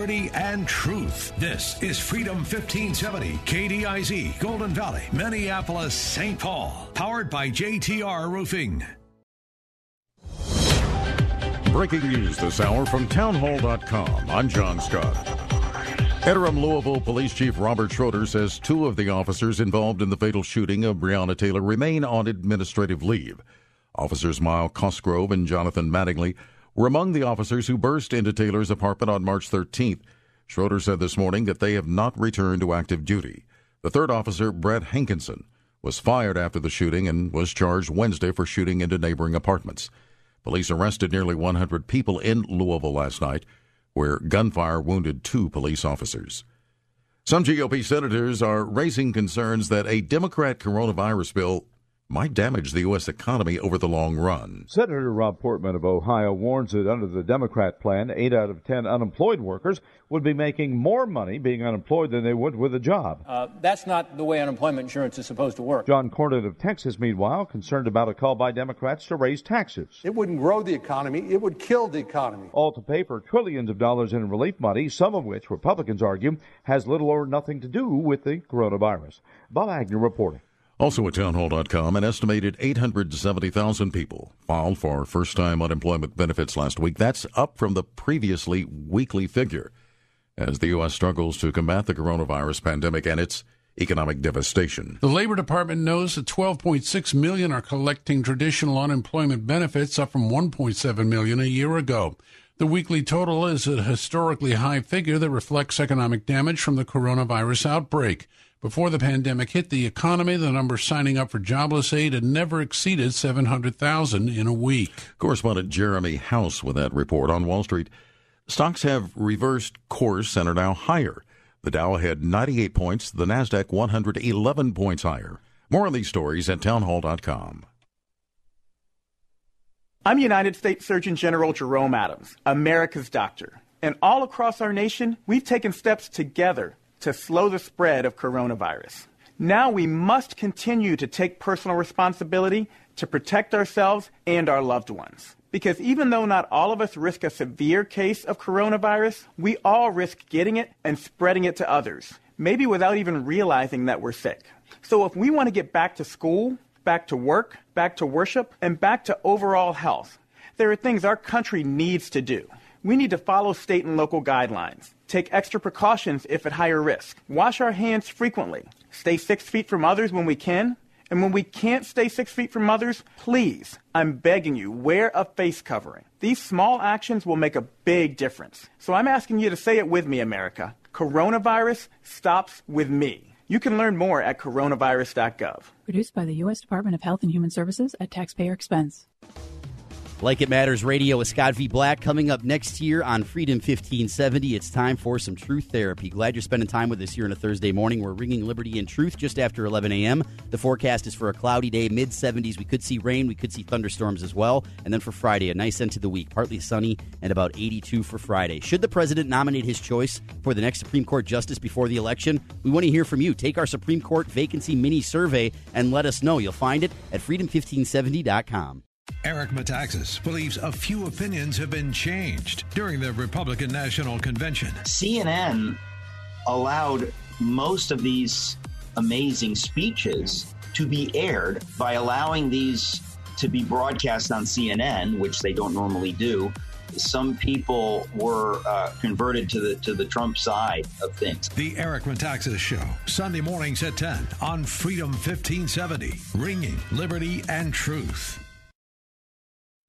Liberty and truth. This is Freedom 1570, KDIZ, Golden Valley, Minneapolis, St. Paul. Powered by JTR Roofing. Breaking news this hour from townhall.com. I'm John Scott. Interim Louisville Police Chief Robert Schroeder says two of the officers involved in the fatal shooting of Breonna Taylor remain on administrative leave. Officers Myles Cosgrove and Jonathan Mattingly were among the officers who burst into Taylor's apartment on March 13th. Schroeder said this morning that they have not returned to active duty. The third officer, Brett Hankison, was fired after the shooting and was charged Wednesday for shooting into neighboring apartments. Police arrested nearly 100 people in Louisville last night, where gunfire wounded two police officers. Some GOP senators are raising concerns that a Democrat coronavirus bill might damage the U.S. economy over the long run. Senator Rob Portman of Ohio warns that under the Democrat plan, 8 out of 10 unemployed workers would be making more money being unemployed than they would with a job. Uh, that's not the way unemployment insurance is supposed to work. John Cornyn of Texas, meanwhile, concerned about a call by Democrats to raise taxes. It wouldn't grow the economy, it would kill the economy. All to pay for trillions of dollars in relief money, some of which Republicans argue has little or nothing to do with the coronavirus. Bob Agnew reporting. Also at townhall.com, an estimated 870,000 people filed for first time unemployment benefits last week. That's up from the previously weekly figure as the U.S. struggles to combat the coronavirus pandemic and its economic devastation. The Labor Department knows that 12.6 million are collecting traditional unemployment benefits, up from 1.7 million a year ago. The weekly total is a historically high figure that reflects economic damage from the coronavirus outbreak. Before the pandemic hit the economy, the number signing up for jobless aid had never exceeded 700,000 in a week. Correspondent Jeremy House with that report on Wall Street. Stocks have reversed course and are now higher. The Dow had 98 points, the Nasdaq 111 points higher. More on these stories at townhall.com. I'm United States Surgeon General Jerome Adams, America's doctor. And all across our nation, we've taken steps together to slow the spread of coronavirus. Now we must continue to take personal responsibility to protect ourselves and our loved ones. Because even though not all of us risk a severe case of coronavirus, we all risk getting it and spreading it to others, maybe without even realizing that we're sick. So if we want to get back to school, back to work, back to worship, and back to overall health, there are things our country needs to do. We need to follow state and local guidelines, take extra precautions if at higher risk, wash our hands frequently, stay six feet from others when we can, and when we can't stay six feet from others, please, I'm begging you, wear a face covering. These small actions will make a big difference. So I'm asking you to say it with me, America. Coronavirus stops with me. You can learn more at coronavirus.gov. Produced by the U.S. Department of Health and Human Services at taxpayer expense. Like It Matters Radio with Scott V. Black coming up next year on Freedom 1570. It's time for some truth therapy. Glad you're spending time with us here on a Thursday morning. We're ringing liberty and truth just after 11 a.m. The forecast is for a cloudy day, mid 70s. We could see rain, we could see thunderstorms as well. And then for Friday, a nice end to the week, partly sunny and about 82 for Friday. Should the president nominate his choice for the next Supreme Court justice before the election? We want to hear from you. Take our Supreme Court vacancy mini survey and let us know. You'll find it at freedom1570.com. Eric Metaxas believes a few opinions have been changed during the Republican National Convention. CNN allowed most of these amazing speeches to be aired by allowing these to be broadcast on CNN, which they don't normally do. Some people were uh, converted to the to the Trump side of things. The Eric Metaxas Show, Sunday mornings at 10 on Freedom 1570, ringing liberty and truth.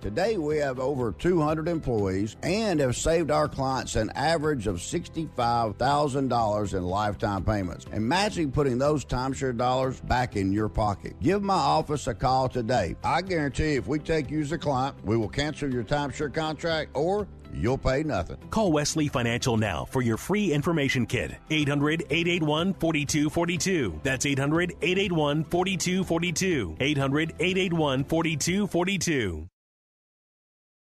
Today, we have over 200 employees and have saved our clients an average of $65,000 in lifetime payments. Imagine putting those timeshare dollars back in your pocket. Give my office a call today. I guarantee if we take you as a client, we will cancel your timeshare contract or you'll pay nothing. Call Wesley Financial now for your free information kit. 800 881 4242. That's 800 881 4242. 800 881 4242.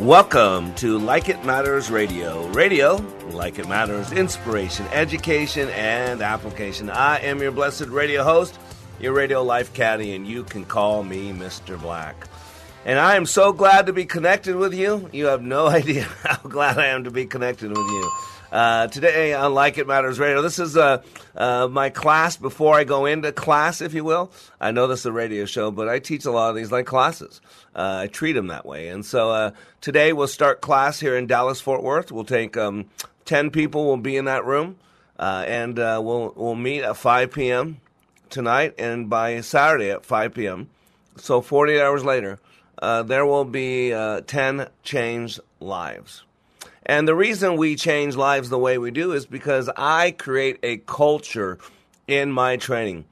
Welcome to Like It Matters Radio. Radio, like it matters, inspiration, education, and application. I am your blessed radio host, your radio life caddy, and you can call me Mr. Black. And I am so glad to be connected with you. You have no idea how glad I am to be connected with you. Uh, today on Like It Matters Radio, this is uh, uh, my class before I go into class, if you will. I know this is a radio show, but I teach a lot of these like classes. Uh, I treat them that way. And so uh, today we'll start class here in Dallas Fort Worth. We'll take um, 10 people We'll be in that room, uh, and we'll, we'll meet at 5 p.m. tonight and by Saturday at 5 p.m. So 48 hours later, there will be uh, 10 changed lives. And the reason we change lives the way we do is because I create a culture in my training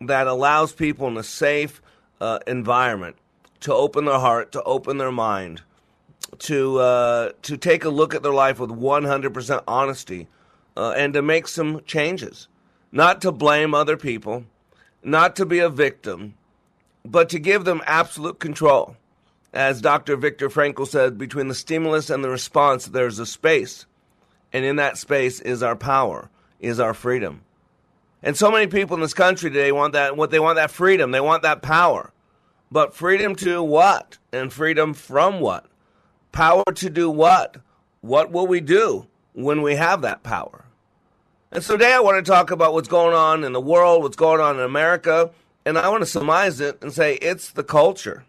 that allows people in a safe uh, environment to open their heart, to open their mind, to uh, to take a look at their life with 100% honesty, uh, and to make some changes. Not to blame other people, not to be a victim, but to give them absolute control as Dr. Viktor Frankl said, between the stimulus and the response, there's a space. And in that space is our power, is our freedom. And so many people in this country today want that what they want that freedom, they want that power. But freedom to what? And freedom from what? Power to do what? What will we do when we have that power? And so today I want to talk about what's going on in the world, what's going on in America, and I want to surmise it and say it's the culture.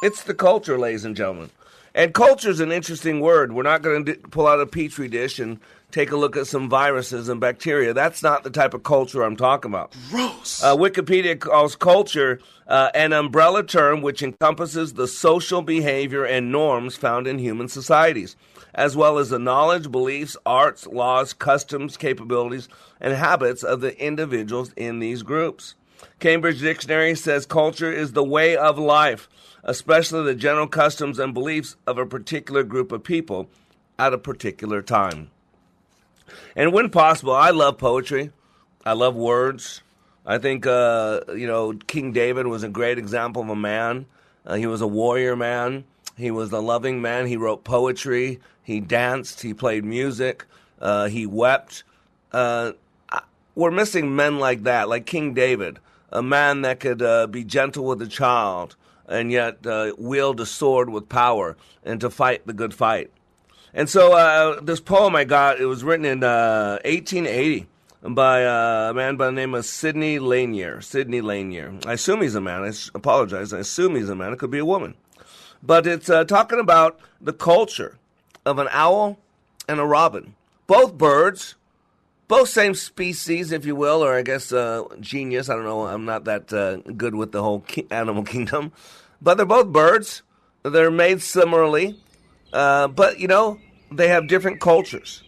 It's the culture, ladies and gentlemen. And culture is an interesting word. We're not going to pull out a petri dish and take a look at some viruses and bacteria. That's not the type of culture I'm talking about. Gross. Uh, Wikipedia calls culture uh, an umbrella term which encompasses the social behavior and norms found in human societies, as well as the knowledge, beliefs, arts, laws, customs, capabilities, and habits of the individuals in these groups. Cambridge Dictionary says culture is the way of life especially the general customs and beliefs of a particular group of people at a particular time. And when possible, I love poetry. I love words. I think, uh, you know, King David was a great example of a man. Uh, he was a warrior man. He was a loving man. He wrote poetry. He danced. He played music. Uh, he wept. Uh, we're missing men like that, like King David, a man that could uh, be gentle with a child, and yet uh, wield a sword with power and to fight the good fight. And so uh, this poem I got, it was written in uh, 1880 by uh, a man by the name of Sidney Lanier. Sidney Lanier. I assume he's a man. I apologize. I assume he's a man. It could be a woman. But it's uh, talking about the culture of an owl and a robin. Both birds, both same species, if you will, or I guess uh, genius. I don't know. I'm not that uh, good with the whole ki- animal kingdom, but they're both birds. They're made similarly, uh, but you know they have different cultures.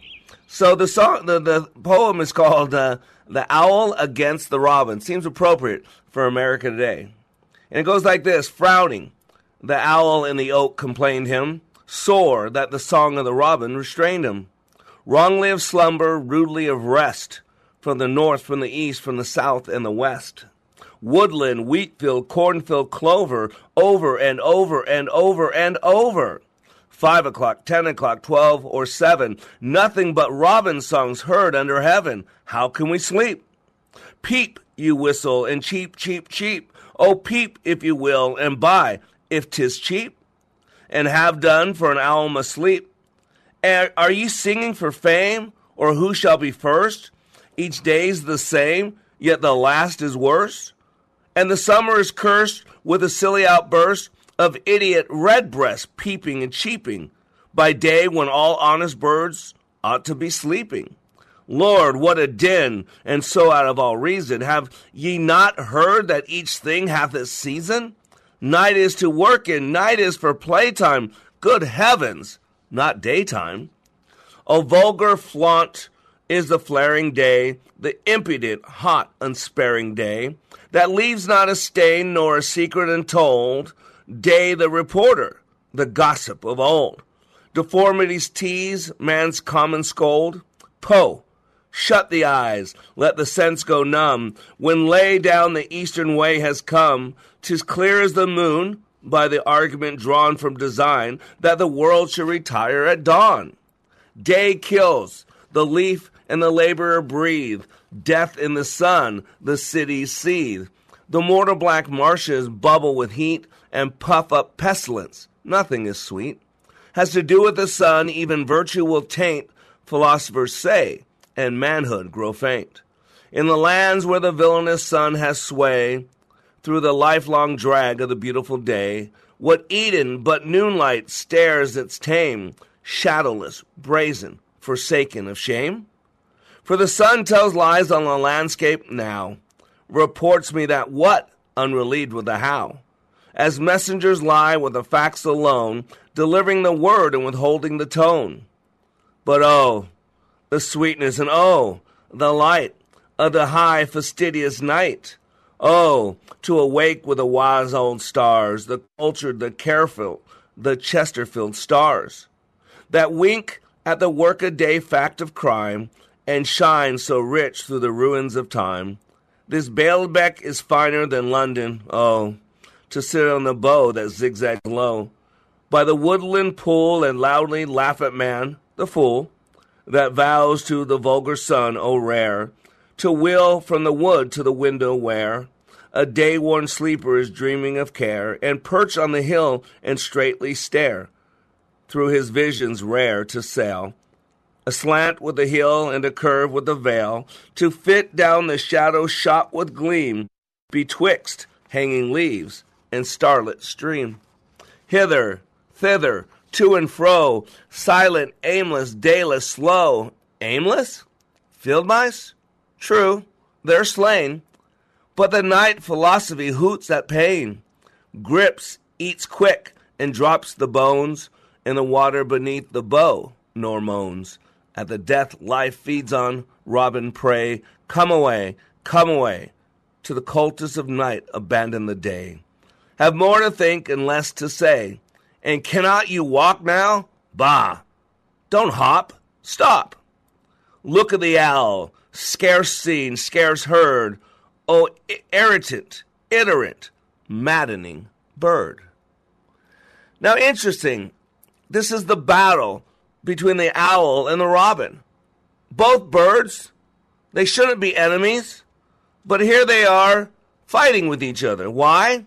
So the song, the, the poem is called uh, "The Owl Against the Robin." Seems appropriate for America today, and it goes like this: Frowning, The owl in the oak complained him, sore that the song of the robin restrained him. Wrongly of slumber, rudely of rest, from the north, from the east, from the south, and the west. Woodland, wheatfield, cornfield, clover, over and over and over and over. Five o'clock, ten o'clock, twelve, or seven. Nothing but robin songs heard under heaven. How can we sleep? Peep, you whistle, and cheep, cheep, cheep. Oh, peep, if you will, and buy, if 'tis cheap. And have done, for an owl must Are ye singing for fame, or who shall be first? Each day's the same, yet the last is worse. And the summer is cursed with a silly outburst of idiot redbreast peeping and cheeping by day when all honest birds ought to be sleeping. Lord, what a din, and so out of all reason. Have ye not heard that each thing hath its season? Night is to work in, night is for playtime. Good heavens, not daytime. A vulgar flaunt is the flaring day, the impudent, hot, unsparing day, that leaves not a stain nor a secret untold, day the reporter, the gossip of old. Deformities tease, man's common scold. Poe, shut the eyes, let the sense go numb. When lay down the eastern way has come, 'tis clear as the moon, by the argument drawn from design, that the world should retire at dawn. Day kills, the leaf and the laborer breathe. Death in the sun, the cities seethe. The mortar black marshes bubble with heat and puff up pestilence. Nothing is sweet. Has to do with the sun, even virtue will taint, philosophers say, and manhood grow faint. In the lands where the villainous sun has sway, through the lifelong drag of the beautiful day, what Eden but noonlight stares its tame, shadowless, brazen, forsaken of shame? For the sun tells lies on the landscape now, reports me that what, unrelieved with the how. As messengers lie with the facts alone, delivering the word and withholding the tone. But oh, the sweetness and oh, the light of the high fastidious night. Oh, to awake with the wise old stars, the cultured, the careful, the Chesterfield stars, that wink at the workaday fact of crime and shine so rich through the ruins of time. This Baalbek is finer than London, oh, to sit on the bow that zigzags low, by the woodland pool and loudly laugh at man, the fool, that vows to the vulgar sun, oh rare, to will from the wood to the window where a day worn sleeper is dreaming of care, and perch on the hill and straightly stare, through his visions rare to sail a slant with a hill and a curve with a veil, to fit down the shadow shot with gleam betwixt hanging leaves and starlit stream. Hither, thither, to and fro, silent, aimless, dayless, slow. Aimless? Field mice? True, they're slain. But the night philosophy hoots at pain, grips, eats quick, and drops the bones in the water beneath the bow, nor moans. At the death life feeds on, robin pray, Come away, come away. To the cultists of night abandon the day. Have more to think and less to say. And cannot you walk now? Bah! Don't hop, stop. Look at the owl, scarce seen, scarce heard. Oh, irritant, iterant, maddening bird. Now, interesting, this is the battle between the owl and the robin. Both birds, they shouldn't be enemies, but here they are fighting with each other. Why?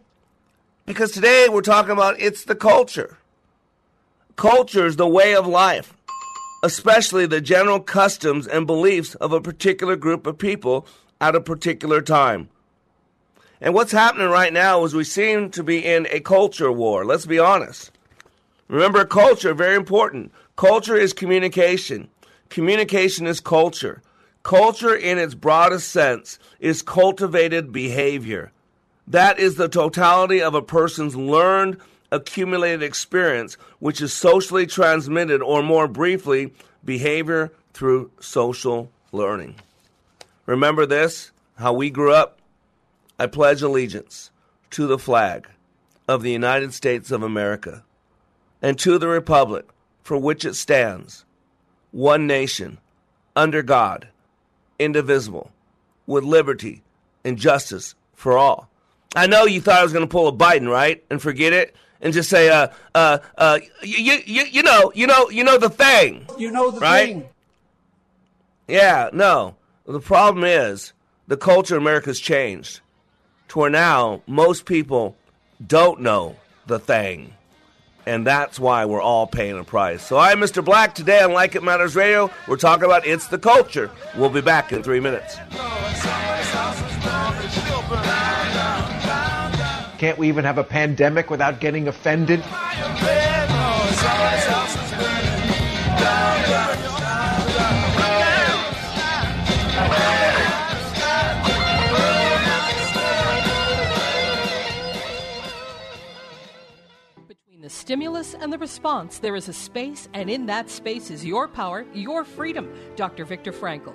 Because today we're talking about it's the culture. Culture is the way of life, especially the general customs and beliefs of a particular group of people at a particular time. And what's happening right now is we seem to be in a culture war. Let's be honest. Remember, culture, very important. Culture is communication. Communication is culture. Culture, in its broadest sense, is cultivated behavior. That is the totality of a person's learned, accumulated experience, which is socially transmitted, or more briefly, behavior through social learning. Remember this how we grew up? I pledge allegiance to the flag of the United States of America, and to the republic for which it stands, one nation, under God, indivisible, with liberty and justice for all. I know you thought I was going to pull a Biden, right, and forget it, and just say, uh, uh, uh, you, you, you know, you know, you know the thing. You know the right? thing. Yeah, no. The problem is the culture in America's changed to where now most people don't know the thing. And that's why we're all paying a price. So I'm Mr. Black. Today on Like It Matters Radio, we're talking about It's the Culture. We'll be back in three minutes. Can't we even have a pandemic without getting offended? Between the stimulus and the response, there is a space, and in that space is your power, your freedom. Dr. Viktor Frankl.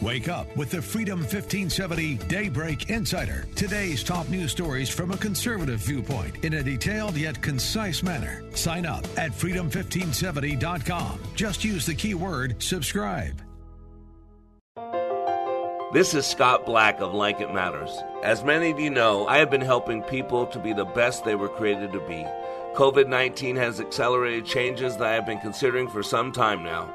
Wake up with the Freedom 1570 Daybreak Insider. Today's top news stories from a conservative viewpoint in a detailed yet concise manner. Sign up at freedom1570.com. Just use the keyword subscribe. This is Scott Black of Like It Matters. As many of you know, I have been helping people to be the best they were created to be. COVID 19 has accelerated changes that I have been considering for some time now.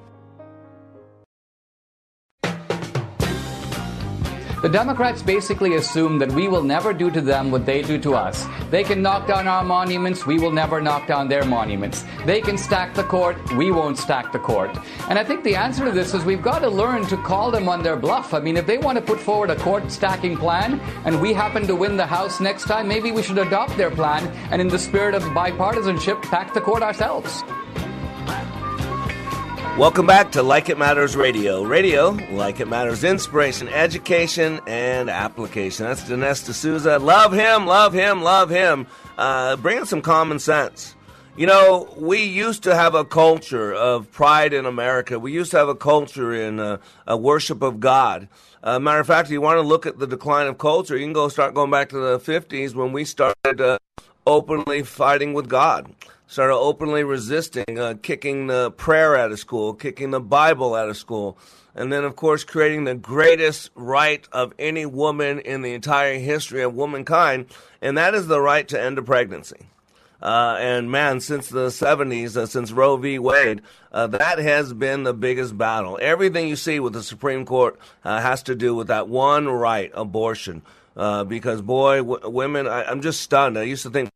The Democrats basically assume that we will never do to them what they do to us. They can knock down our monuments, we will never knock down their monuments. They can stack the court, we won't stack the court. And I think the answer to this is we've got to learn to call them on their bluff. I mean, if they want to put forward a court stacking plan and we happen to win the House next time, maybe we should adopt their plan and, in the spirit of bipartisanship, pack the court ourselves. Welcome back to Like It Matters Radio. Radio, like it matters, inspiration, education, and application. That's Dinesh D'Souza. Love him, love him, love him. Uh, bringing some common sense. You know, we used to have a culture of pride in America. We used to have a culture in uh, a worship of God. Uh, matter of fact, if you want to look at the decline of culture, you can go start going back to the 50s when we started uh, openly fighting with God, started openly resisting, uh, kicking the prayer out of school, kicking the Bible out of school, and then, of course, creating the greatest right of any woman in the entire history of womankind, and that is the right to end a pregnancy. Uh, and man, since the 70s, uh, since Roe v. Wade, uh, that has been the biggest battle. Everything you see with the Supreme Court uh, has to do with that one right, abortion. Uh, because boy, w- women, I, I'm just stunned. I used to think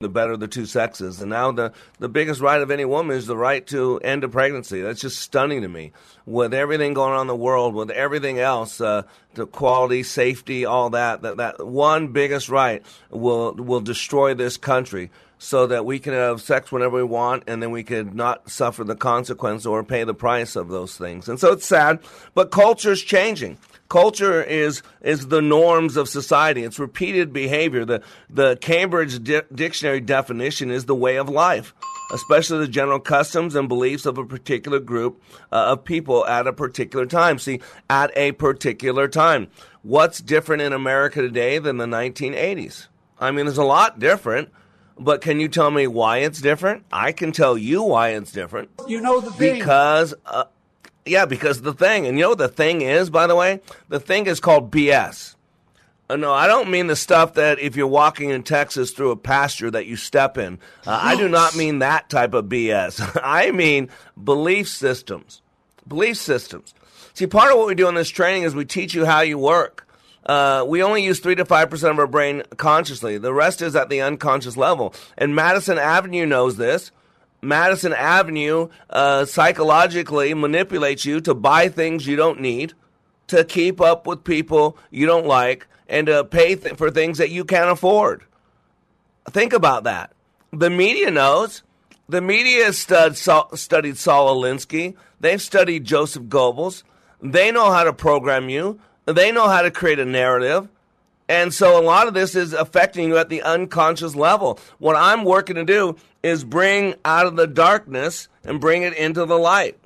the better the two sexes. And now the, the biggest right of any woman is the right to end a pregnancy. That's just stunning to me. With everything going on in the world, with everything else, uh, the quality, safety, all that, that, that one biggest right will, will destroy this country so that we can have sex whenever we want and then we could not suffer the consequence or pay the price of those things. And so it's sad, but culture's changing. Culture is is the norms of society. It's repeated behavior. The the Cambridge Di- Dictionary definition is the way of life, especially the general customs and beliefs of a particular group uh, of people at a particular time. See, at a particular time. What's different in America today than the 1980s? I mean, there's a lot different. But can you tell me why it's different? I can tell you why it's different. You know the thing. Because, uh, yeah, because the thing, and you know what the thing is, by the way? The thing is called BS. Uh, no, I don't mean the stuff that if you're walking in Texas through a pasture that you step in. Uh, I do not mean that type of BS. I mean belief systems. Belief systems. See, part of what we do in this training is we teach you how you work. Uh, we only use 3 to 5% of our brain consciously. The rest is at the unconscious level. And Madison Avenue knows this. Madison Avenue uh, psychologically manipulates you to buy things you don't need, to keep up with people you don't like, and to pay th- for things that you can't afford. Think about that. The media knows. The media stud- studied Saul Alinsky. They've studied Joseph Goebbels. They know how to program you. They know how to create a narrative. And so a lot of this is affecting you at the unconscious level. What I'm working to do is bring out of the darkness and bring it into the light.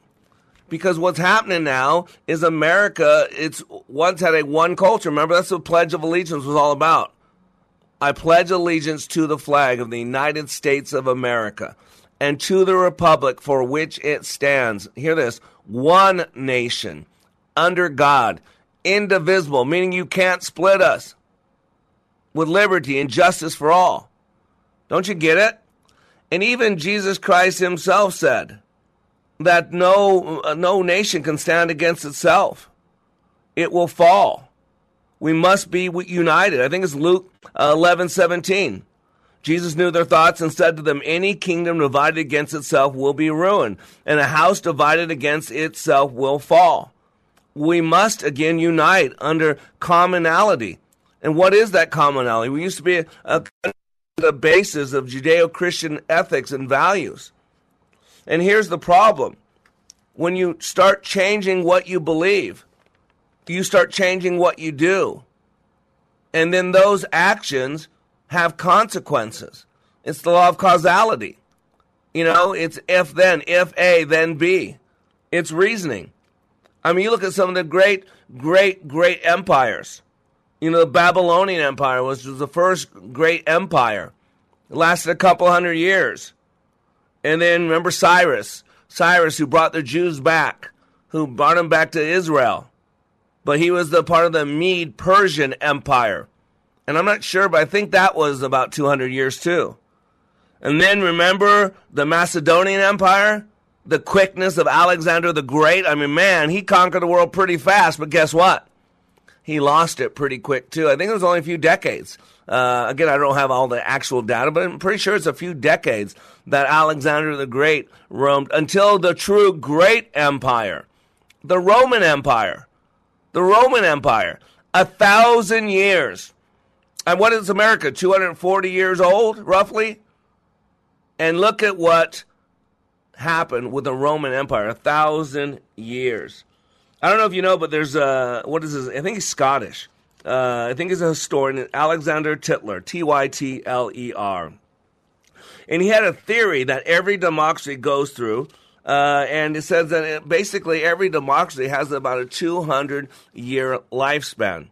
Because what's happening now is America, it's once had a one culture. Remember, that's what Pledge of Allegiance was all about. I pledge allegiance to the flag of the United States of America and to the republic for which it stands. Hear this one nation under God indivisible, meaning you can't split us, with liberty and justice for all. Don't you get it? And even Jesus Christ himself said that no, uh, no nation can stand against itself. It will fall. We must be united. I think it's Luke uh, 11 17. Jesus knew their thoughts and said to them, Any kingdom divided against itself will be ruined, and a house divided against itself will fall we must again unite under commonality. And what is that commonality? We used to be a, a the basis of Judeo Christian ethics and values. And here's the problem when you start changing what you believe, you start changing what you do. And then those actions have consequences. It's the law of causality. You know, it's if then, if A, then B. It's reasoning. I mean, you look at some of the great, great, great empires. You know, the Babylonian Empire was, was the first great empire. It lasted a couple hundred years. And then remember Cyrus, Cyrus who brought the Jews back, who brought them back to Israel. But he was the part of the Mede Persian Empire. And I'm not sure, but I think that was about 200 years too. And then remember the Macedonian Empire? the quickness of Alexander the Great. I mean, man, he conquered the world pretty fast, but guess what? He lost it pretty quick, too. I think it was only a few decades. Uh, again, I don't have all the actual data, but I'm pretty sure it's a few decades that Alexander the Great roamed until the true great empire, the Roman Empire. The Roman Empire. A thousand years. And what is America? 240 years old, roughly? And look at what happened with the Roman Empire, a thousand years. I don't know if you know, but there's a, what is his, I think he's Scottish. Uh, I think he's a historian, Alexander Tytler, T Y T L E R. And he had a theory that every democracy goes through, uh, and it says that it, basically every democracy has about a 200 year lifespan.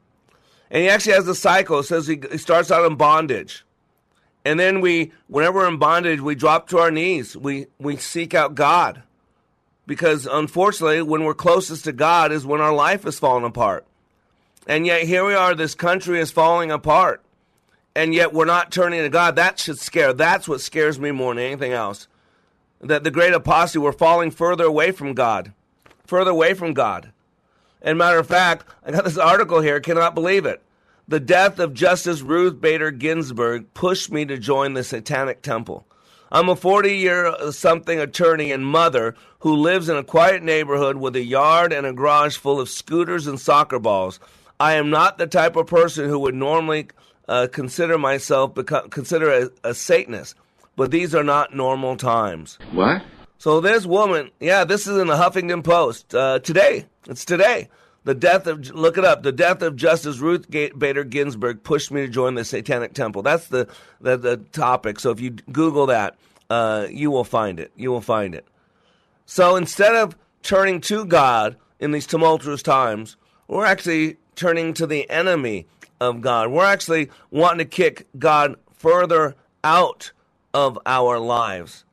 And he actually has a cycle. It says he, he starts out in bondage. And then we, whenever we're in bondage, we drop to our knees. We, we seek out God. Because unfortunately, when we're closest to God is when our life is falling apart. And yet here we are, this country is falling apart. And yet we're not turning to God. That should scare. That's what scares me more than anything else. That the great apostasy, we're falling further away from God. Further away from God. And matter of fact, I got this article here, cannot believe it. The death of Justice Ruth Bader Ginsburg pushed me to join the Satanic Temple. I'm a 40 year something attorney and mother who lives in a quiet neighborhood with a yard and a garage full of scooters and soccer balls. I am not the type of person who would normally uh, consider myself become, consider a, a Satanist, but these are not normal times. What? So this woman, yeah, this is in the Huffington Post uh, today. It's today. The death of look it up. The death of Justice Ruth Bader Ginsburg pushed me to join the Satanic Temple. That's the the, the topic. So if you Google that, uh, you will find it. You will find it. So instead of turning to God in these tumultuous times, we're actually turning to the enemy of God. We're actually wanting to kick God further out of our lives.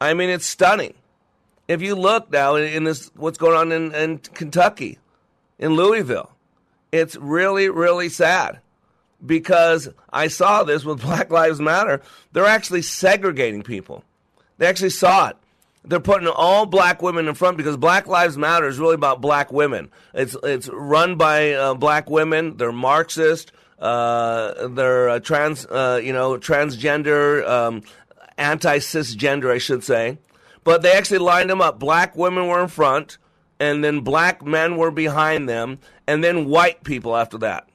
I mean, it's stunning. If you look now in this, what's going on in, in Kentucky, in Louisville. It's really, really sad because I saw this with Black Lives Matter. They're actually segregating people. They actually saw it. They're putting all black women in front because Black Lives Matter is really about black women. It's it's run by uh, black women. They're Marxist. Uh, they're uh, trans, you know, transgender, um, anti cisgender, I should say. But they actually lined them up. Black women were in front and then black men were behind them, and then white people after that.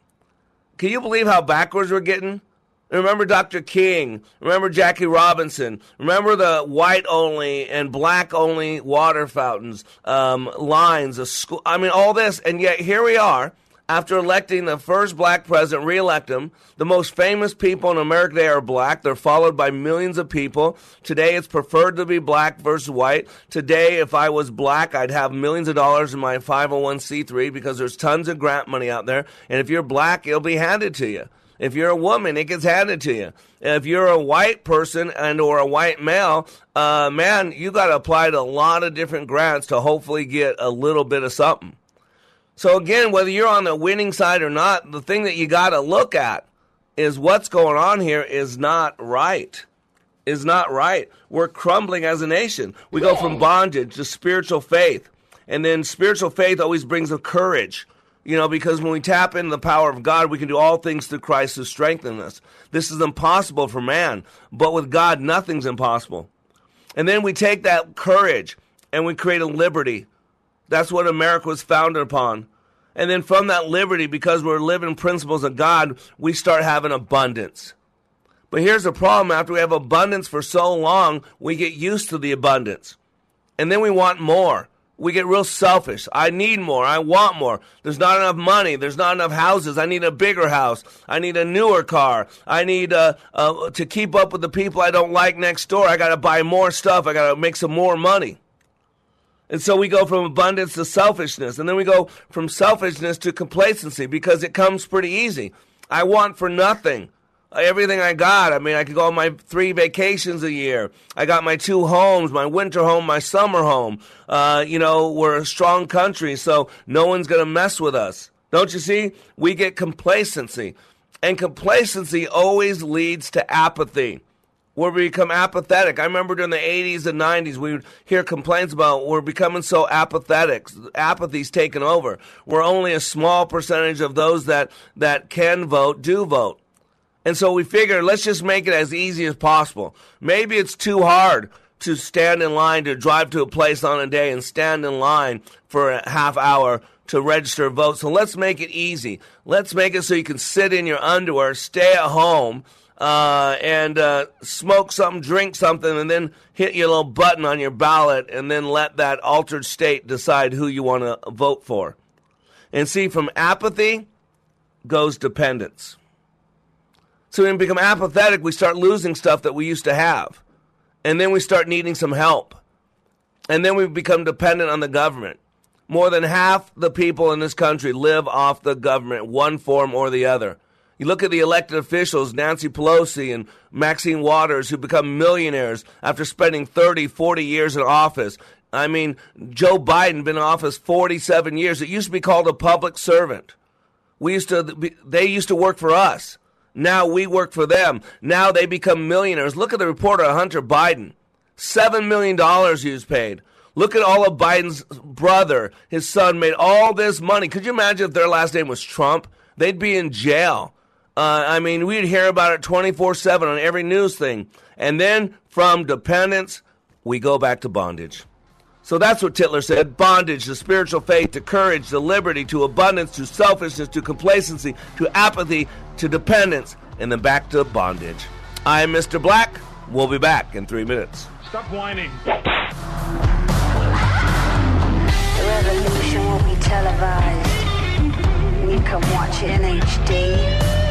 Can you believe how backwards we're getting? Remember Dr. King. Remember Jackie Robinson. Remember the white only and black only water fountains, um, lines, school. I mean, all this. And yet here we are after electing the first black president, reelect him. The most famous people in America today are black. They're followed by millions of people. Today, it's preferred to be black versus white. Today, if I was black, I'd have millions of dollars in my 501c3 because there's tons of grant money out there. And if you're black, it'll be handed to you. If you're a woman, it gets handed to you. If you're a white person and or a white male, uh, man, you got to apply to a lot of different grants to hopefully get a little bit of something. So again, whether you're on the winning side or not, the thing that you got to look at is what's going on here is not right. Is not right. We're crumbling as a nation. We go from bondage to spiritual faith. And then spiritual faith always brings a courage. You know, because when we tap into the power of God, we can do all things through Christ who strengthens us. This is impossible for man, but with God, nothing's impossible. And then we take that courage and we create a liberty that's what America was founded upon. And then from that liberty, because we're living principles of God, we start having abundance. But here's the problem after we have abundance for so long, we get used to the abundance. And then we want more. We get real selfish. I need more. I want more. There's not enough money. There's not enough houses. I need a bigger house. I need a newer car. I need uh, uh, to keep up with the people I don't like next door. I got to buy more stuff. I got to make some more money. And so we go from abundance to selfishness. And then we go from selfishness to complacency because it comes pretty easy. I want for nothing. Everything I got. I mean, I could go on my three vacations a year. I got my two homes, my winter home, my summer home. Uh, you know, we're a strong country, so no one's going to mess with us. Don't you see? We get complacency. And complacency always leads to apathy where we become apathetic. I remember during the 80s and 90s, we would hear complaints about we're becoming so apathetic. Apathy's taken over. We're only a small percentage of those that, that can vote do vote. And so we figure let's just make it as easy as possible. Maybe it's too hard to stand in line to drive to a place on a day and stand in line for a half hour to register a vote. So let's make it easy. Let's make it so you can sit in your underwear, stay at home, uh, and uh, smoke something, drink something, and then hit your little button on your ballot, and then let that altered state decide who you want to vote for. And see, from apathy goes dependence. So when we become apathetic, we start losing stuff that we used to have. And then we start needing some help. And then we become dependent on the government. More than half the people in this country live off the government, one form or the other. You look at the elected officials, Nancy Pelosi and Maxine Waters, who become millionaires after spending 30, 40 years in office. I mean, Joe Biden been in office 47 years. It used to be called a public servant. We used to, they used to work for us. Now we work for them. Now they become millionaires. Look at the reporter, Hunter Biden. $7 million he was paid. Look at all of Biden's brother, his son made all this money. Could you imagine if their last name was Trump? They'd be in jail. Uh, I mean, we'd hear about it 24 7 on every news thing. And then from dependence, we go back to bondage. So that's what Tytler said bondage to spiritual faith, to courage, to liberty, to abundance, to selfishness, to complacency, to apathy, to dependence, and then back to bondage. I'm Mr. Black. We'll be back in three minutes. Stop whining. The revolution will be televised. You can watch it in HD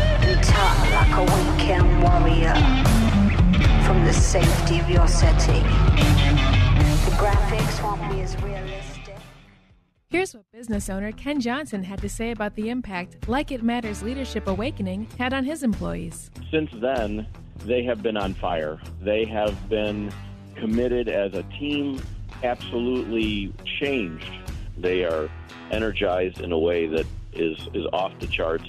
and like a weekend warrior from the safety of your setting. The graphics won't be as realistic. Here's what business owner Ken Johnson had to say about the impact Like It Matters Leadership Awakening had on his employees. Since then, they have been on fire. They have been committed as a team, absolutely changed. They are energized in a way that is, is off the charts,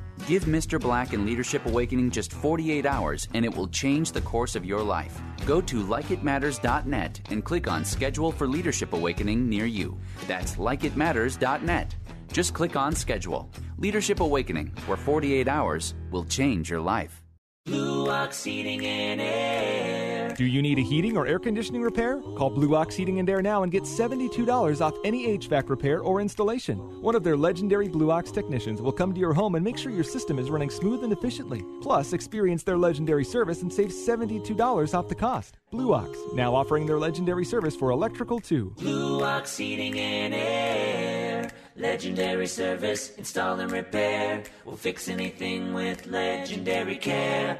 Give Mr. Black and Leadership Awakening just 48 hours, and it will change the course of your life. Go to likeitmatters.net and click on Schedule for Leadership Awakening near you. That's likeitmatters.net. Just click on Schedule. Leadership Awakening, where 48 hours will change your life. Blue Ox and Air. Do you need a heating or air conditioning repair? Call Blue Ox Heating and Air now and get $72 off any HVAC repair or installation. One of their legendary Blue Ox technicians will come to your home and make sure your system is running smooth and efficiently. Plus, experience their legendary service and save $72 off the cost. Blue Ox, now offering their legendary service for electrical too. Blue Ox Heating and Air. Legendary service, install and repair. We'll fix anything with legendary care.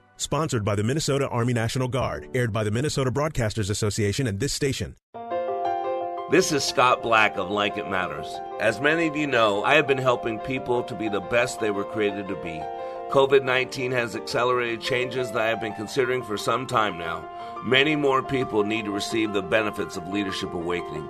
Sponsored by the Minnesota Army National Guard, aired by the Minnesota Broadcasters Association and this station. This is Scott Black of Like It Matters. As many of you know, I have been helping people to be the best they were created to be. COVID 19 has accelerated changes that I have been considering for some time now. Many more people need to receive the benefits of Leadership Awakening.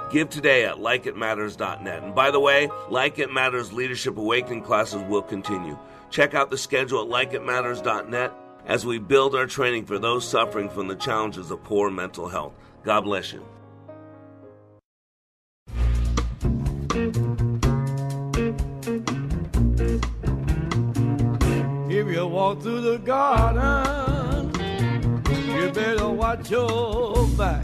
Give today at likeitmatters.net. And by the way, Like It Matters Leadership Awakening classes will continue. Check out the schedule at likeitmatters.net as we build our training for those suffering from the challenges of poor mental health. God bless you. If you walk through the garden, you better watch your back.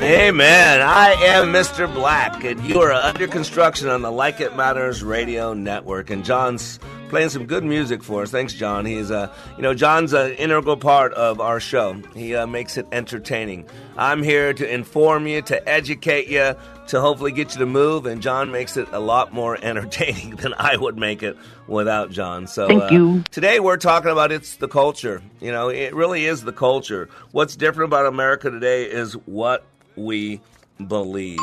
Amen. I am Mr. Black, and you are under construction on the Like It Matters radio network. And John's playing some good music for us. Thanks, John. He's a, uh, you know, John's an integral part of our show. He uh, makes it entertaining. I'm here to inform you, to educate you, to hopefully get you to move. And John makes it a lot more entertaining than I would make it without John. So Thank uh, you. today we're talking about it's the culture. You know, it really is the culture. What's different about America today is what we believe.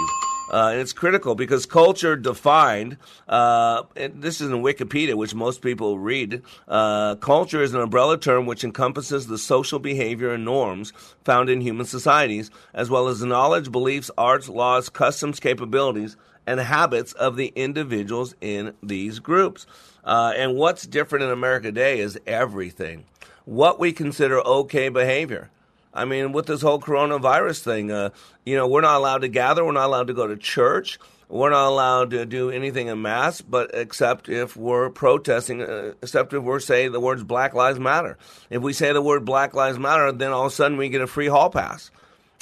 Uh, and it's critical because culture defined, uh, this is in Wikipedia, which most people read. Uh, culture is an umbrella term which encompasses the social behavior and norms found in human societies, as well as the knowledge, beliefs, arts, laws, customs, capabilities, and habits of the individuals in these groups. Uh, and what's different in America today is everything. What we consider okay behavior. I mean, with this whole coronavirus thing, uh, you know, we're not allowed to gather, we're not allowed to go to church, we're not allowed to do anything in mass, but except if we're protesting, uh, except if we're saying the words Black Lives Matter. If we say the word Black Lives Matter, then all of a sudden we get a free hall pass.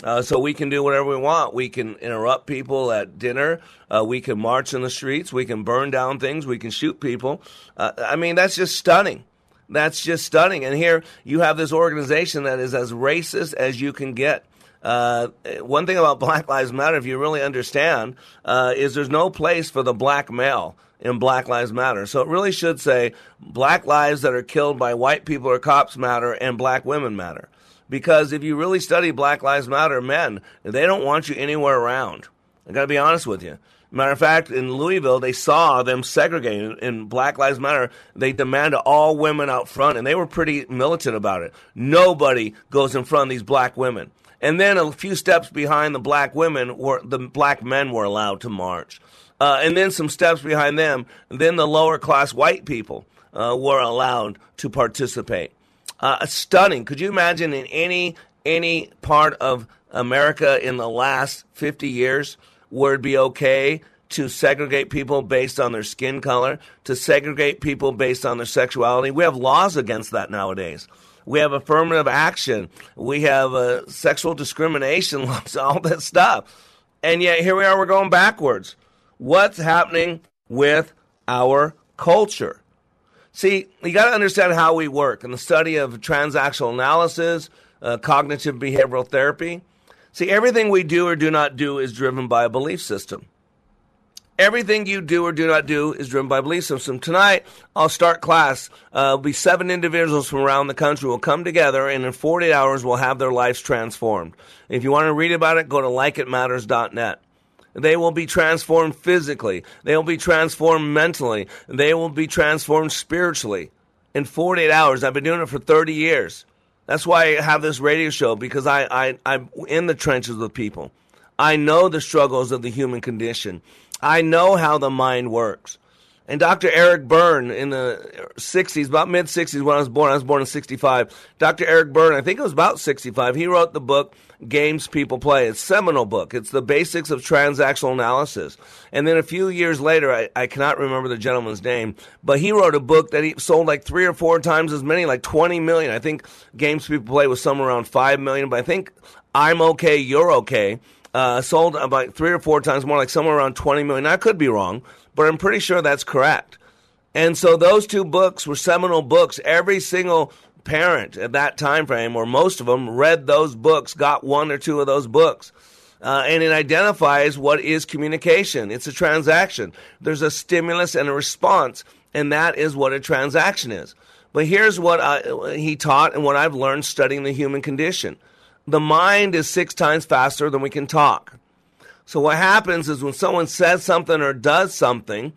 Uh, so we can do whatever we want. We can interrupt people at dinner. Uh, we can march in the streets. We can burn down things. We can shoot people. Uh, I mean, that's just stunning. That's just stunning. And here you have this organization that is as racist as you can get. Uh, one thing about Black Lives Matter, if you really understand, uh, is there's no place for the black male in Black Lives Matter. So it really should say black lives that are killed by white people or cops matter and black women matter. Because if you really study Black Lives Matter men, they don't want you anywhere around. I got to be honest with you. Matter of fact, in Louisville, they saw them segregating. In Black Lives Matter, they demanded all women out front, and they were pretty militant about it. Nobody goes in front of these black women. And then a few steps behind the black women, were the black men were allowed to march. Uh, and then some steps behind them, then the lower class white people uh, were allowed to participate. Uh, stunning. Could you imagine in any any part of America in the last 50 years it'd be okay to segregate people based on their skin color, to segregate people based on their sexuality? We have laws against that nowadays. We have affirmative action. We have uh, sexual discrimination laws, all that stuff. And yet here we are, we're going backwards. What's happening with our culture? See, you got to understand how we work in the study of transactional analysis, uh, cognitive behavioral therapy. See, everything we do or do not do is driven by a belief system. Everything you do or do not do is driven by belief system. Tonight, I'll start class. Uh, there'll be seven individuals from around the country will come together, and in 48 hours, will have their lives transformed. If you want to read about it, go to likeitmatters.net. They will be transformed physically. They will be transformed mentally. They will be transformed spiritually in 48 hours. I've been doing it for 30 years. That's why I have this radio show because I, I, I'm in the trenches with people. I know the struggles of the human condition. I know how the mind works. And Dr. Eric Berne in the 60s, about mid 60s when I was born, I was born in 65. Dr. Eric Berne, I think it was about 65, he wrote the book Games People Play. It's a seminal book. It's the basics of transactional analysis. And then a few years later, I, I cannot remember the gentleman's name, but he wrote a book that he sold like three or four times as many, like 20 million. I think Games People Play was somewhere around 5 million, but I think I'm okay, you're okay. Uh, sold about three or four times more, like somewhere around 20 million. I could be wrong but I'm pretty sure that's correct. And so those two books were seminal books. Every single parent at that time frame, or most of them, read those books, got one or two of those books. Uh, and it identifies what is communication. It's a transaction. There's a stimulus and a response, and that is what a transaction is. But here's what I, he taught and what I've learned studying the human condition. The mind is six times faster than we can talk. So what happens is when someone says something or does something,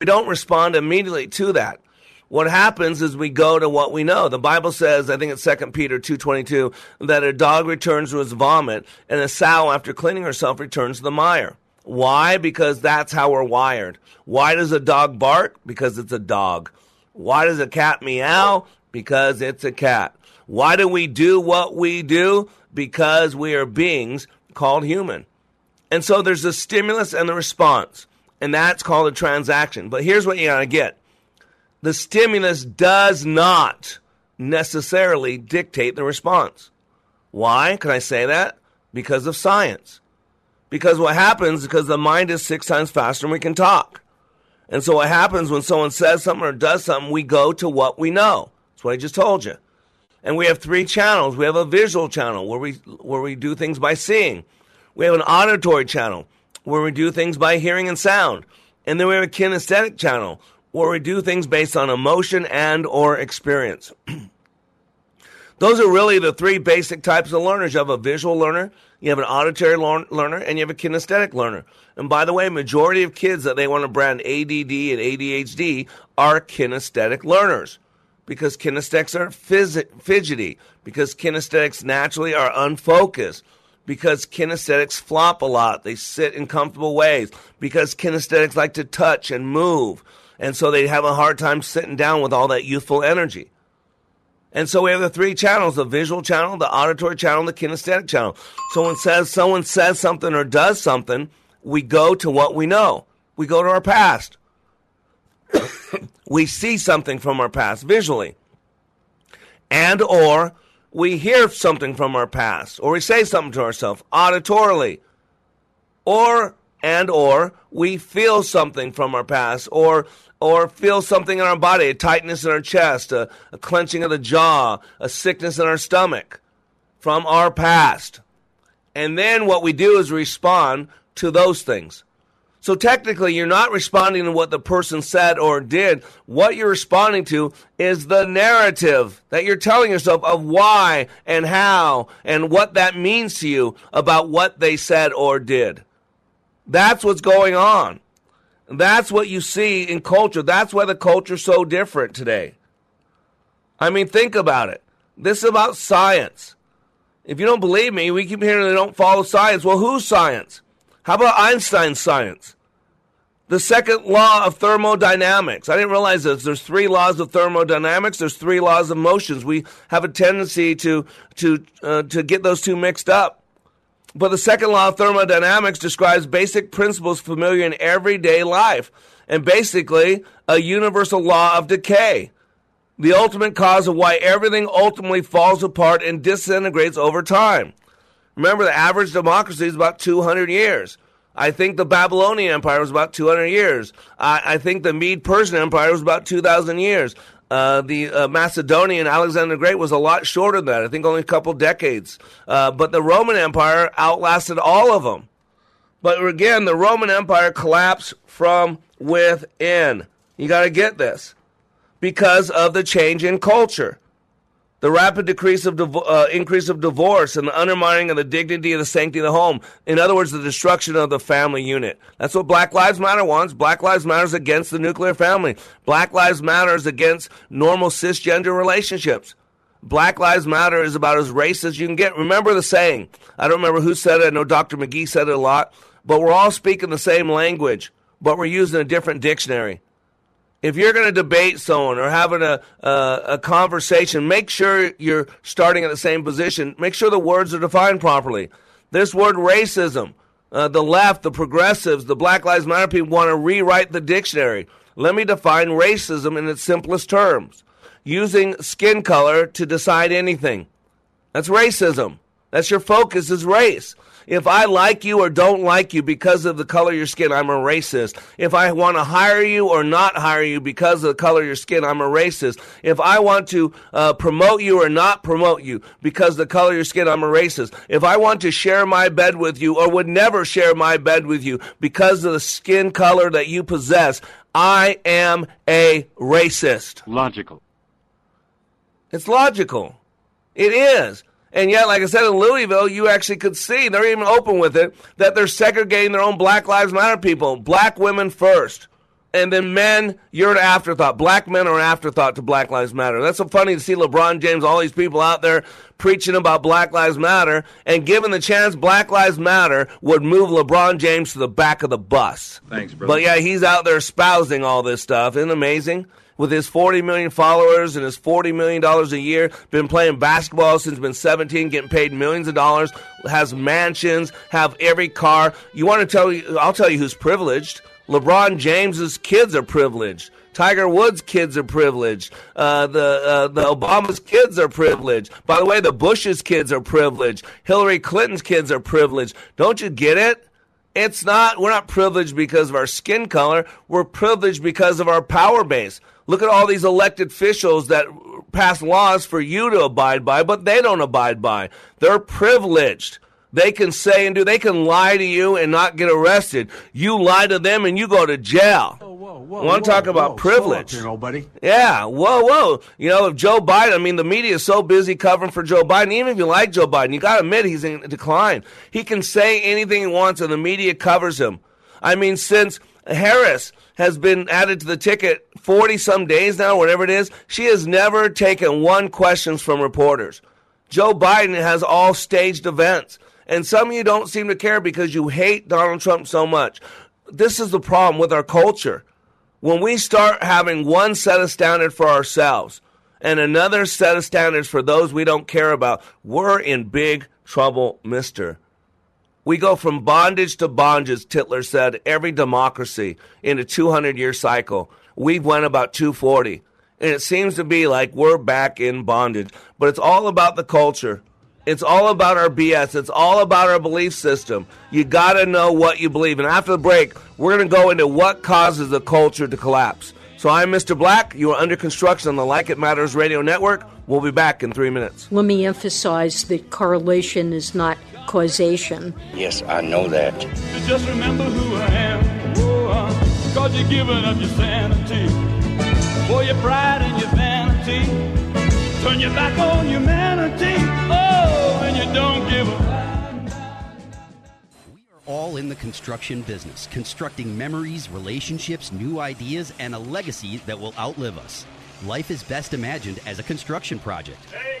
we don't respond immediately to that. What happens is we go to what we know. The Bible says, I think it's 2 Peter 2.22, that a dog returns to his vomit and a sow after cleaning herself returns to the mire. Why? Because that's how we're wired. Why does a dog bark? Because it's a dog. Why does a cat meow? Because it's a cat. Why do we do what we do? Because we are beings called human. And so there's the stimulus and the response, and that's called a transaction. But here's what you got to get the stimulus does not necessarily dictate the response. Why can I say that? Because of science. Because what happens because the mind is six times faster than we can talk. And so what happens when someone says something or does something, we go to what we know. That's what I just told you. And we have three channels. We have a visual channel where we where we do things by seeing. We have an auditory channel where we do things by hearing and sound. And then we have a kinesthetic channel where we do things based on emotion and or experience. Those are really the three basic types of learners. You have a visual learner, you have an auditory learner, and you have a kinesthetic learner. And by the way, majority of kids that they want to brand ADD and ADHD are kinesthetic learners because kinesthetics are fidgety, because kinesthetics naturally are unfocused, because kinesthetics flop a lot. They sit in comfortable ways, because kinesthetics like to touch and move. And so they have a hard time sitting down with all that youthful energy. And so we have the three channels, the visual channel, the auditory channel, the kinesthetic channel. So when says someone says something or does something, we go to what we know. We go to our past. we see something from our past visually. And or we hear something from our past or we say something to ourselves auditorily. Or and or we feel something from our past or or feel something in our body, a tightness in our chest, a, a clenching of the jaw, a sickness in our stomach from our past. And then what we do is respond to those things. So technically, you're not responding to what the person said or did. What you're responding to is the narrative that you're telling yourself of why and how and what that means to you about what they said or did. That's what's going on. That's what you see in culture. That's why the culture's so different today. I mean, think about it. This is about science. If you don't believe me, we keep hearing they don't follow science. Well, who's science? How about Einstein's science? The second law of thermodynamics. I didn't realize this. There's three laws of thermodynamics. There's three laws of motions. We have a tendency to to uh, to get those two mixed up. But the second law of thermodynamics describes basic principles familiar in everyday life and basically a universal law of decay. The ultimate cause of why everything ultimately falls apart and disintegrates over time. Remember, the average democracy is about 200 years. I think the Babylonian Empire was about 200 years. I, I think the Mede Persian Empire was about 2,000 years. Uh, the uh, Macedonian Alexander the Great was a lot shorter than that. I think only a couple decades. Uh, but the Roman Empire outlasted all of them. But again, the Roman Empire collapsed from within. You got to get this because of the change in culture the rapid decrease of uh, increase of divorce and the undermining of the dignity of the sanctity of the home. In other words, the destruction of the family unit. That's what Black Lives Matter wants. Black Lives Matter is against the nuclear family. Black Lives Matter is against normal cisgender relationships. Black Lives Matter is about as racist as you can get. Remember the saying. I don't remember who said it. I know Dr. McGee said it a lot. But we're all speaking the same language, but we're using a different dictionary if you're going to debate someone or having a, uh, a conversation, make sure you're starting at the same position. Make sure the words are defined properly. This word racism, uh, the left, the progressives, the Black Lives Matter people want to rewrite the dictionary. Let me define racism in its simplest terms using skin color to decide anything. That's racism. That's your focus is race. If I like you or don't like you because of the color of your skin, I'm a racist. If I want to hire you or not hire you because of the color of your skin, I'm a racist. If I want to uh, promote you or not promote you because of the color of your skin, I'm a racist. If I want to share my bed with you or would never share my bed with you because of the skin color that you possess, I am a racist. Logical. It's logical. It is. And yet, like I said, in Louisville, you actually could see, they're even open with it, that they're segregating their own Black Lives Matter people. Black women first. And then men, you're an afterthought. Black men are an afterthought to Black Lives Matter. That's so funny to see LeBron James, all these people out there preaching about Black Lives Matter. And given the chance, Black Lives Matter would move LeBron James to the back of the bus. Thanks, brother. But yeah, he's out there espousing all this stuff. Isn't it amazing? With his 40 million followers and his 40 million dollars a year, been playing basketball since been 17, getting paid millions of dollars, has mansions, have every car. You want to tell you I'll tell you who's privileged. LeBron James's kids are privileged. Tiger Woods' kids are privileged. Uh, the uh, the Obama's kids are privileged. By the way, the Bush's kids are privileged. Hillary Clinton's kids are privileged. Don't you get it? It's not. We're not privileged because of our skin color. We're privileged because of our power base. Look at all these elected officials that pass laws for you to abide by, but they don't abide by. They're privileged They can say and do, they can lie to you and not get arrested. You lie to them and you go to jail. Whoa, whoa, Want to talk about whoa, privilege? here, nobody. Yeah, whoa, whoa. You know, if Joe Biden, I mean, the media is so busy covering for Joe Biden. Even if you like Joe Biden, you got to admit he's in decline. He can say anything he wants, and the media covers him. I mean, since Harris has been added to the ticket 40 some days now, whatever it is, she has never taken one questions from reporters. Joe Biden has all staged events. And some of you don't seem to care because you hate Donald Trump so much. This is the problem with our culture. When we start having one set of standards for ourselves and another set of standards for those we don't care about, we're in big trouble, mister. We go from bondage to bondage, Tytler said, every democracy in a 200 year cycle. We've went about 240. And it seems to be like we're back in bondage. But it's all about the culture. It's all about our BS. It's all about our belief system. You got to know what you believe. And after the break, we're going to go into what causes the culture to collapse. So I'm Mr. Black. You are under construction on the Like It Matters radio network. We'll be back in three minutes. Let me emphasize that correlation is not causation. Yes, I know that. Just remember who I am. Oh, uh, cause you're giving up your sanity. For your pride and your vanity. Turn your back on humanity. Oh, and you don't give a all in the construction business, constructing memories, relationships, new ideas, and a legacy that will outlive us. Life is best imagined as a construction project. Hey,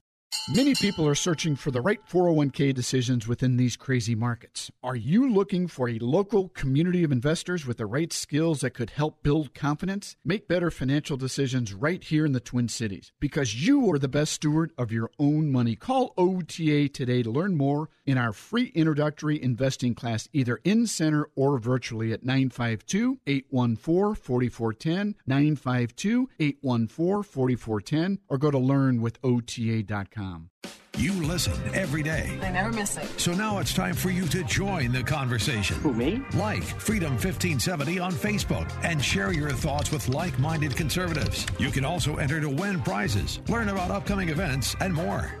Many people are searching for the right 401k decisions within these crazy markets. Are you looking for a local community of investors with the right skills that could help build confidence? Make better financial decisions right here in the Twin Cities because you are the best steward of your own money. Call OTA today to learn more in our free introductory investing class, either in center or virtually at 952 814 4410, 952 814 4410, or go to learnwithota.com. You listen every day. I never miss it. So now it's time for you to join the conversation. Who, me? Like Freedom 1570 on Facebook and share your thoughts with like minded conservatives. You can also enter to win prizes, learn about upcoming events, and more.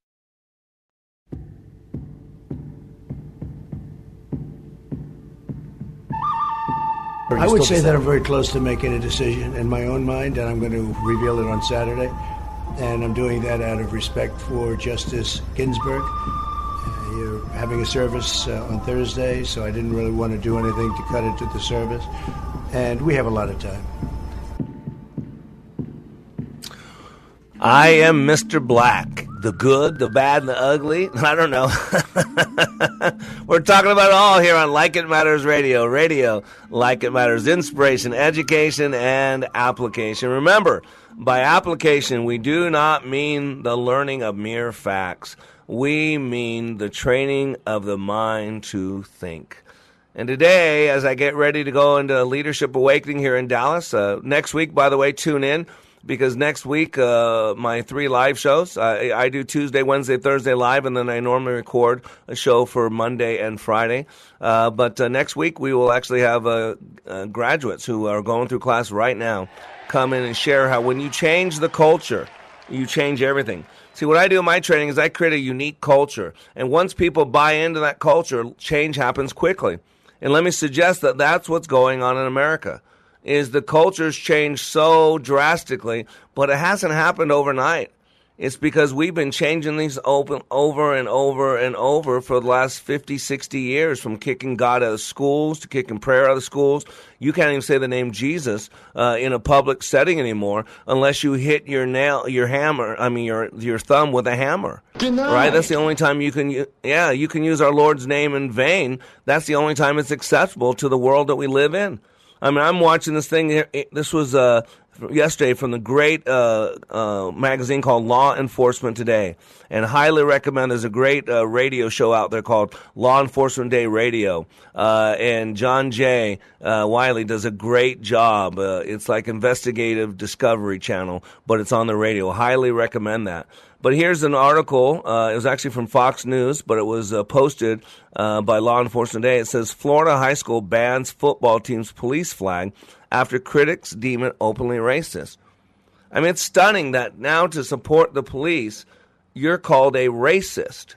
I would say that I'm very close to making a decision in my own mind, and I'm going to reveal it on Saturday. And I'm doing that out of respect for Justice Ginsburg. Uh, you're having a service uh, on Thursday, so I didn't really want to do anything to cut into the service. And we have a lot of time. I am Mr. Black. The good, the bad, and the ugly. I don't know. We're talking about all here on Like It Matters Radio. Radio, Like It Matters, inspiration, education, and application. Remember, by application, we do not mean the learning of mere facts. We mean the training of the mind to think. And today, as I get ready to go into Leadership Awakening here in Dallas, uh, next week, by the way, tune in because next week, uh, my three live shows, I, I, do Tuesday, Wednesday, Thursday live, and then I normally record a show for Monday and Friday. Uh, but uh, next week, we will actually have uh, uh, graduates who are going through class right now come in and share how when you change the culture, you change everything. See, what I do in my training is I create a unique culture. And once people buy into that culture, change happens quickly. And let me suggest that that's what's going on in America. Is the culture's changed so drastically, but it hasn't happened overnight. It's because we've been changing these open over and over and over for the last 50, 60 years, from kicking God out of schools to kicking prayer out of schools. You can't even say the name Jesus uh, in a public setting anymore unless you hit your nail, your hammer. I mean, your your thumb with a hammer. Denied. Right. That's the only time you can. Yeah, you can use our Lord's name in vain. That's the only time it's acceptable to the world that we live in. I mean, I'm watching this thing. This was uh, yesterday from the great uh, uh, magazine called Law Enforcement Today, and highly recommend. There's a great uh, radio show out there called Law Enforcement Day Radio, uh, and John J. Uh, Wiley does a great job. Uh, it's like investigative Discovery Channel, but it's on the radio. Highly recommend that. But here's an article. Uh, it was actually from Fox News, but it was uh, posted uh, by Law Enforcement Today. It says Florida high school bans football team's police flag after critics deem it openly racist. I mean, it's stunning that now to support the police, you're called a racist.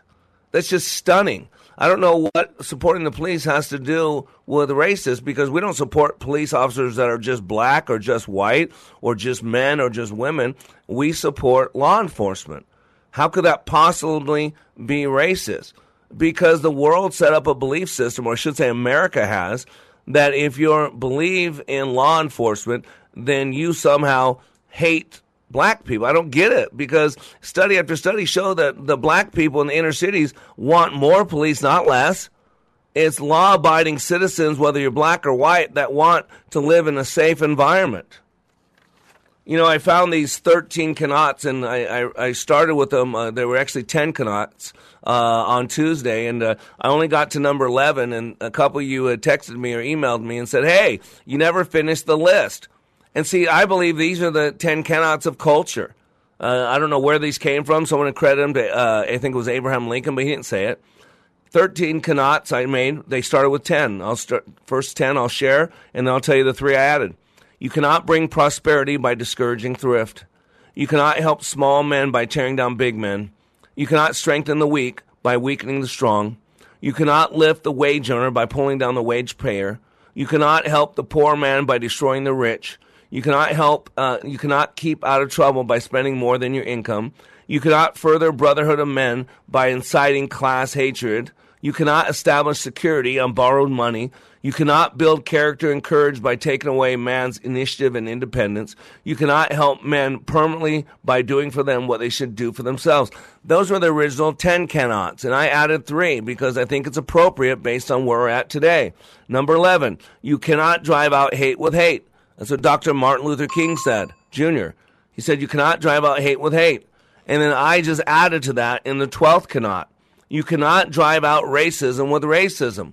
That's just stunning. I don't know what supporting the police has to do with racist because we don't support police officers that are just black or just white or just men or just women. We support law enforcement. How could that possibly be racist? Because the world set up a belief system, or I should say, America has, that if you believe in law enforcement, then you somehow hate black people. I don't get it because study after study show that the black people in the inner cities want more police, not less. It's law abiding citizens, whether you're black or white, that want to live in a safe environment. You know, I found these 13 cannots, and I, I, I started with them. Uh, there were actually 10 cannots uh, on Tuesday, and uh, I only got to number 11. And a couple of you had texted me or emailed me and said, Hey, you never finished the list. And see, I believe these are the 10 cannots of culture. Uh, I don't know where these came from. Someone credited them to, uh, I think it was Abraham Lincoln, but he didn't say it. 13 cannots I made. They started with 10. I'll start, first 10 I'll share, and then I'll tell you the three I added. You cannot bring prosperity by discouraging thrift. You cannot help small men by tearing down big men. You cannot strengthen the weak by weakening the strong. You cannot lift the wage earner by pulling down the wage payer. You cannot help the poor man by destroying the rich. You cannot help. Uh, you cannot keep out of trouble by spending more than your income. You cannot further brotherhood of men by inciting class hatred. You cannot establish security on borrowed money. You cannot build character and courage by taking away man's initiative and independence. You cannot help men permanently by doing for them what they should do for themselves. Those were the original 10 cannots, and I added three because I think it's appropriate based on where we're at today. Number 11, you cannot drive out hate with hate. That's what Dr. Martin Luther King said, Jr. He said, You cannot drive out hate with hate. And then I just added to that in the 12th cannot. You cannot drive out racism with racism.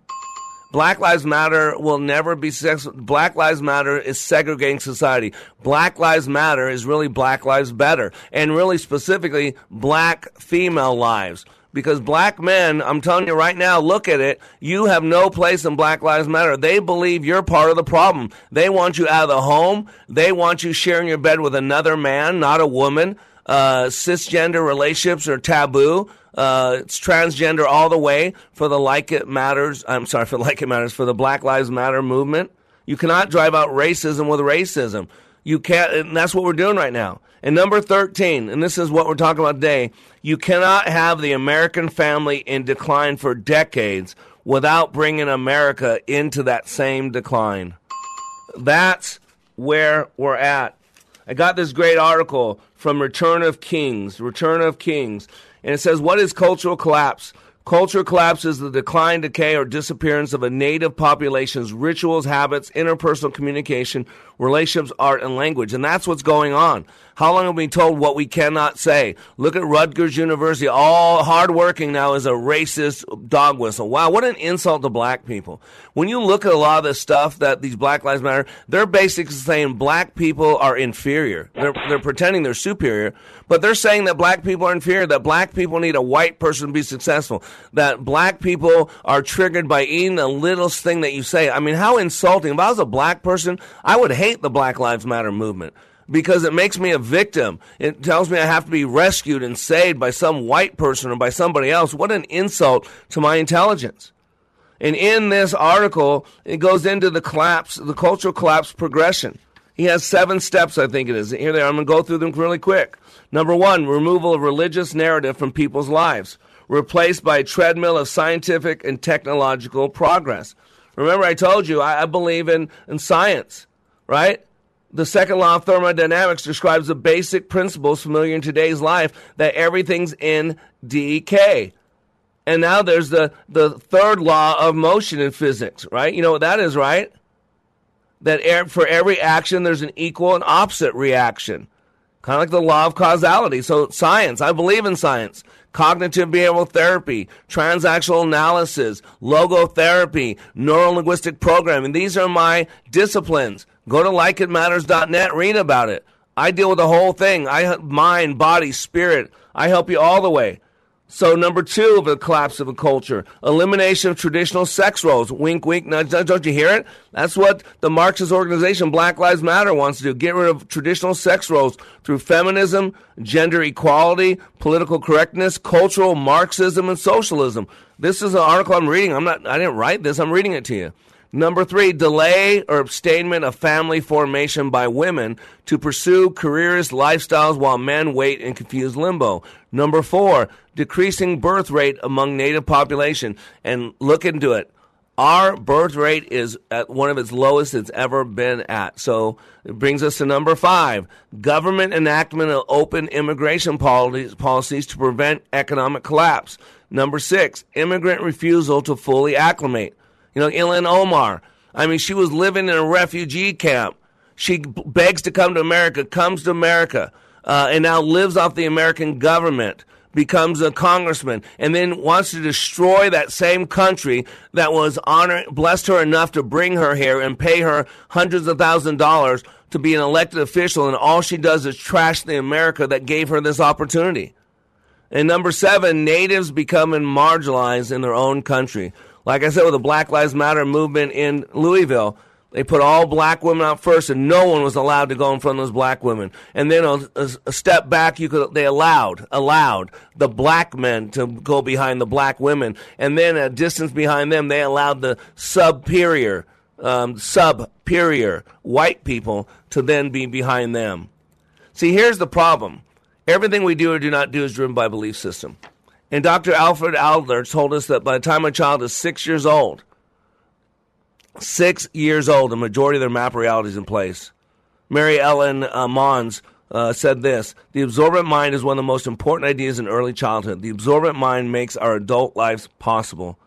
Black Lives Matter will never be sex. Black Lives Matter is segregating society. Black Lives Matter is really Black Lives Better, and really specifically Black female lives. Because black men, I'm telling you right now, look at it. You have no place in Black Lives Matter. They believe you're part of the problem. They want you out of the home. They want you sharing your bed with another man, not a woman. Uh, cisgender relationships are taboo. Uh, it's transgender all the way for the Like It Matters. I'm sorry, for Like It Matters, for the Black Lives Matter movement. You cannot drive out racism with racism. You can't, and that's what we're doing right now. And number 13, and this is what we're talking about today, you cannot have the American family in decline for decades without bringing America into that same decline. That's where we're at. I got this great article from Return of Kings, Return of Kings, and it says, What is cultural collapse? Culture collapse is the decline, decay, or disappearance of a native population's rituals, habits, interpersonal communication, relationships, art, and language. And that's what's going on. How long have we been told what we cannot say? Look at Rutgers University. All hardworking now is a racist dog whistle. Wow, what an insult to black people. When you look at a lot of this stuff that these Black Lives Matter, they're basically saying black people are inferior. They're, they're pretending they're superior, but they're saying that black people are inferior, that black people need a white person to be successful, that black people are triggered by eating the littlest thing that you say. I mean, how insulting. If I was a black person, I would hate the Black Lives Matter movement because it makes me a victim. It tells me I have to be rescued and saved by some white person or by somebody else. What an insult to my intelligence. And in this article, it goes into the collapse, the cultural collapse progression. He has seven steps, I think it is. Here they are. I'm going to go through them really quick. Number one, removal of religious narrative from people's lives, replaced by a treadmill of scientific and technological progress. Remember, I told you I, I believe in, in science, right? The second law of thermodynamics describes the basic principles familiar in today's life that everything's in decay. And now there's the, the third law of motion in physics, right? You know what that is, right? That for every action, there's an equal and opposite reaction. Kind of like the law of causality. So, science, I believe in science. Cognitive behavioral therapy, transactional analysis, logotherapy, neuro linguistic programming. These are my disciplines. Go to likeitmatters.net, read about it. I deal with the whole thing. I mind, body, spirit. I help you all the way. So number two of the collapse of a culture, elimination of traditional sex roles. Wink, wink, nudge, nudge. Don't you hear it? That's what the Marxist organization Black Lives Matter wants to do. Get rid of traditional sex roles through feminism, gender equality, political correctness, cultural Marxism, and socialism. This is an article I'm reading. I'm not. I didn't write this. I'm reading it to you. Number three, delay or abstainment of family formation by women to pursue careerist lifestyles while men wait in confused limbo. Number four, decreasing birth rate among native population. And look into it. Our birth rate is at one of its lowest it's ever been at. So it brings us to number five government enactment of open immigration policies, to prevent economic collapse. Number six, immigrant refusal to fully acclimate. You know, Ilhan Omar. I mean, she was living in a refugee camp. She begs to come to America, comes to America, uh, and now lives off the American government, becomes a congressman, and then wants to destroy that same country that was honored, blessed her enough to bring her here and pay her hundreds of thousands of dollars to be an elected official, and all she does is trash the America that gave her this opportunity. And number seven, natives becoming marginalized in their own country. Like I said, with the Black Lives Matter movement in Louisville, they put all black women out first, and no one was allowed to go in front of those black women. And then a, a, a, step back, you could they allowed allowed the black men to go behind the black women, and then a distance behind them, they allowed the superior um, superior white people to then be behind them. See, here's the problem: everything we do or do not do is driven by belief system. And Dr. Alfred Adler told us that by the time a child is six years old, six years old, the majority of their map reality is in place. Mary Ellen uh, Mons uh, said this The absorbent mind is one of the most important ideas in early childhood. The absorbent mind makes our adult lives possible.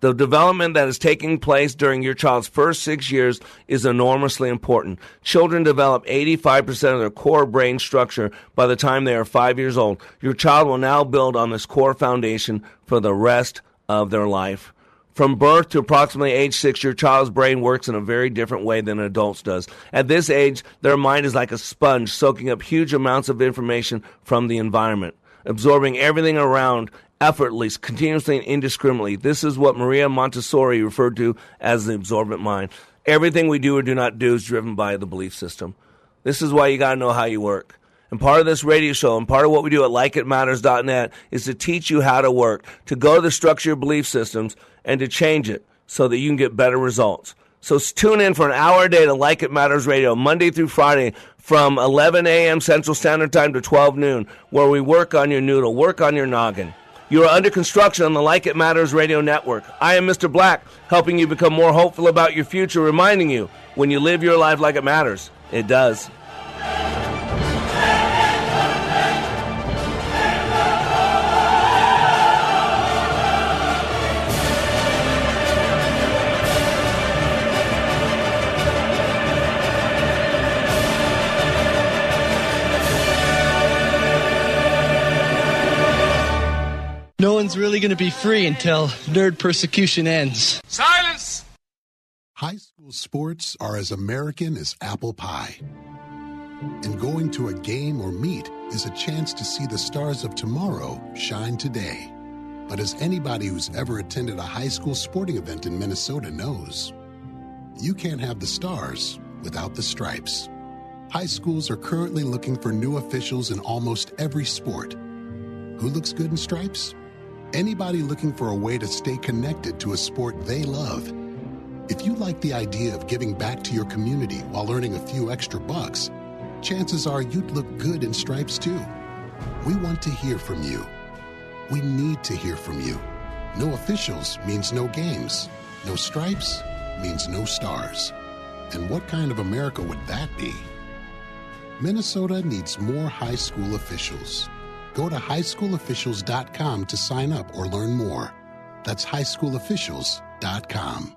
The development that is taking place during your child's first six years is enormously important. Children develop 85% of their core brain structure by the time they are five years old. Your child will now build on this core foundation for the rest of their life. From birth to approximately age six, your child's brain works in a very different way than an adults does. At this age, their mind is like a sponge, soaking up huge amounts of information from the environment, absorbing everything around effortlessly, continuously, and indiscriminately. This is what Maria Montessori referred to as the absorbent mind. Everything we do or do not do is driven by the belief system. This is why you got to know how you work. And part of this radio show and part of what we do at likeitmatters.net is to teach you how to work, to go to the structure of belief systems and to change it so that you can get better results. So tune in for an hour a day to Like It Matters Radio, Monday through Friday from 11 a.m. Central Standard Time to 12 noon, where we work on your noodle, work on your noggin. You are under construction on the Like It Matters radio network. I am Mr. Black, helping you become more hopeful about your future, reminding you when you live your life like it matters, it does. One's really going to be free until nerd persecution ends. Silence! High school sports are as American as apple pie. And going to a game or meet is a chance to see the stars of tomorrow shine today. But as anybody who's ever attended a high school sporting event in Minnesota knows, you can't have the stars without the stripes. High schools are currently looking for new officials in almost every sport. Who looks good in stripes? Anybody looking for a way to stay connected to a sport they love. If you like the idea of giving back to your community while earning a few extra bucks, chances are you'd look good in stripes too. We want to hear from you. We need to hear from you. No officials means no games. No stripes means no stars. And what kind of America would that be? Minnesota needs more high school officials. Go to highschoolofficials.com to sign up or learn more. That's highschoolofficials.com.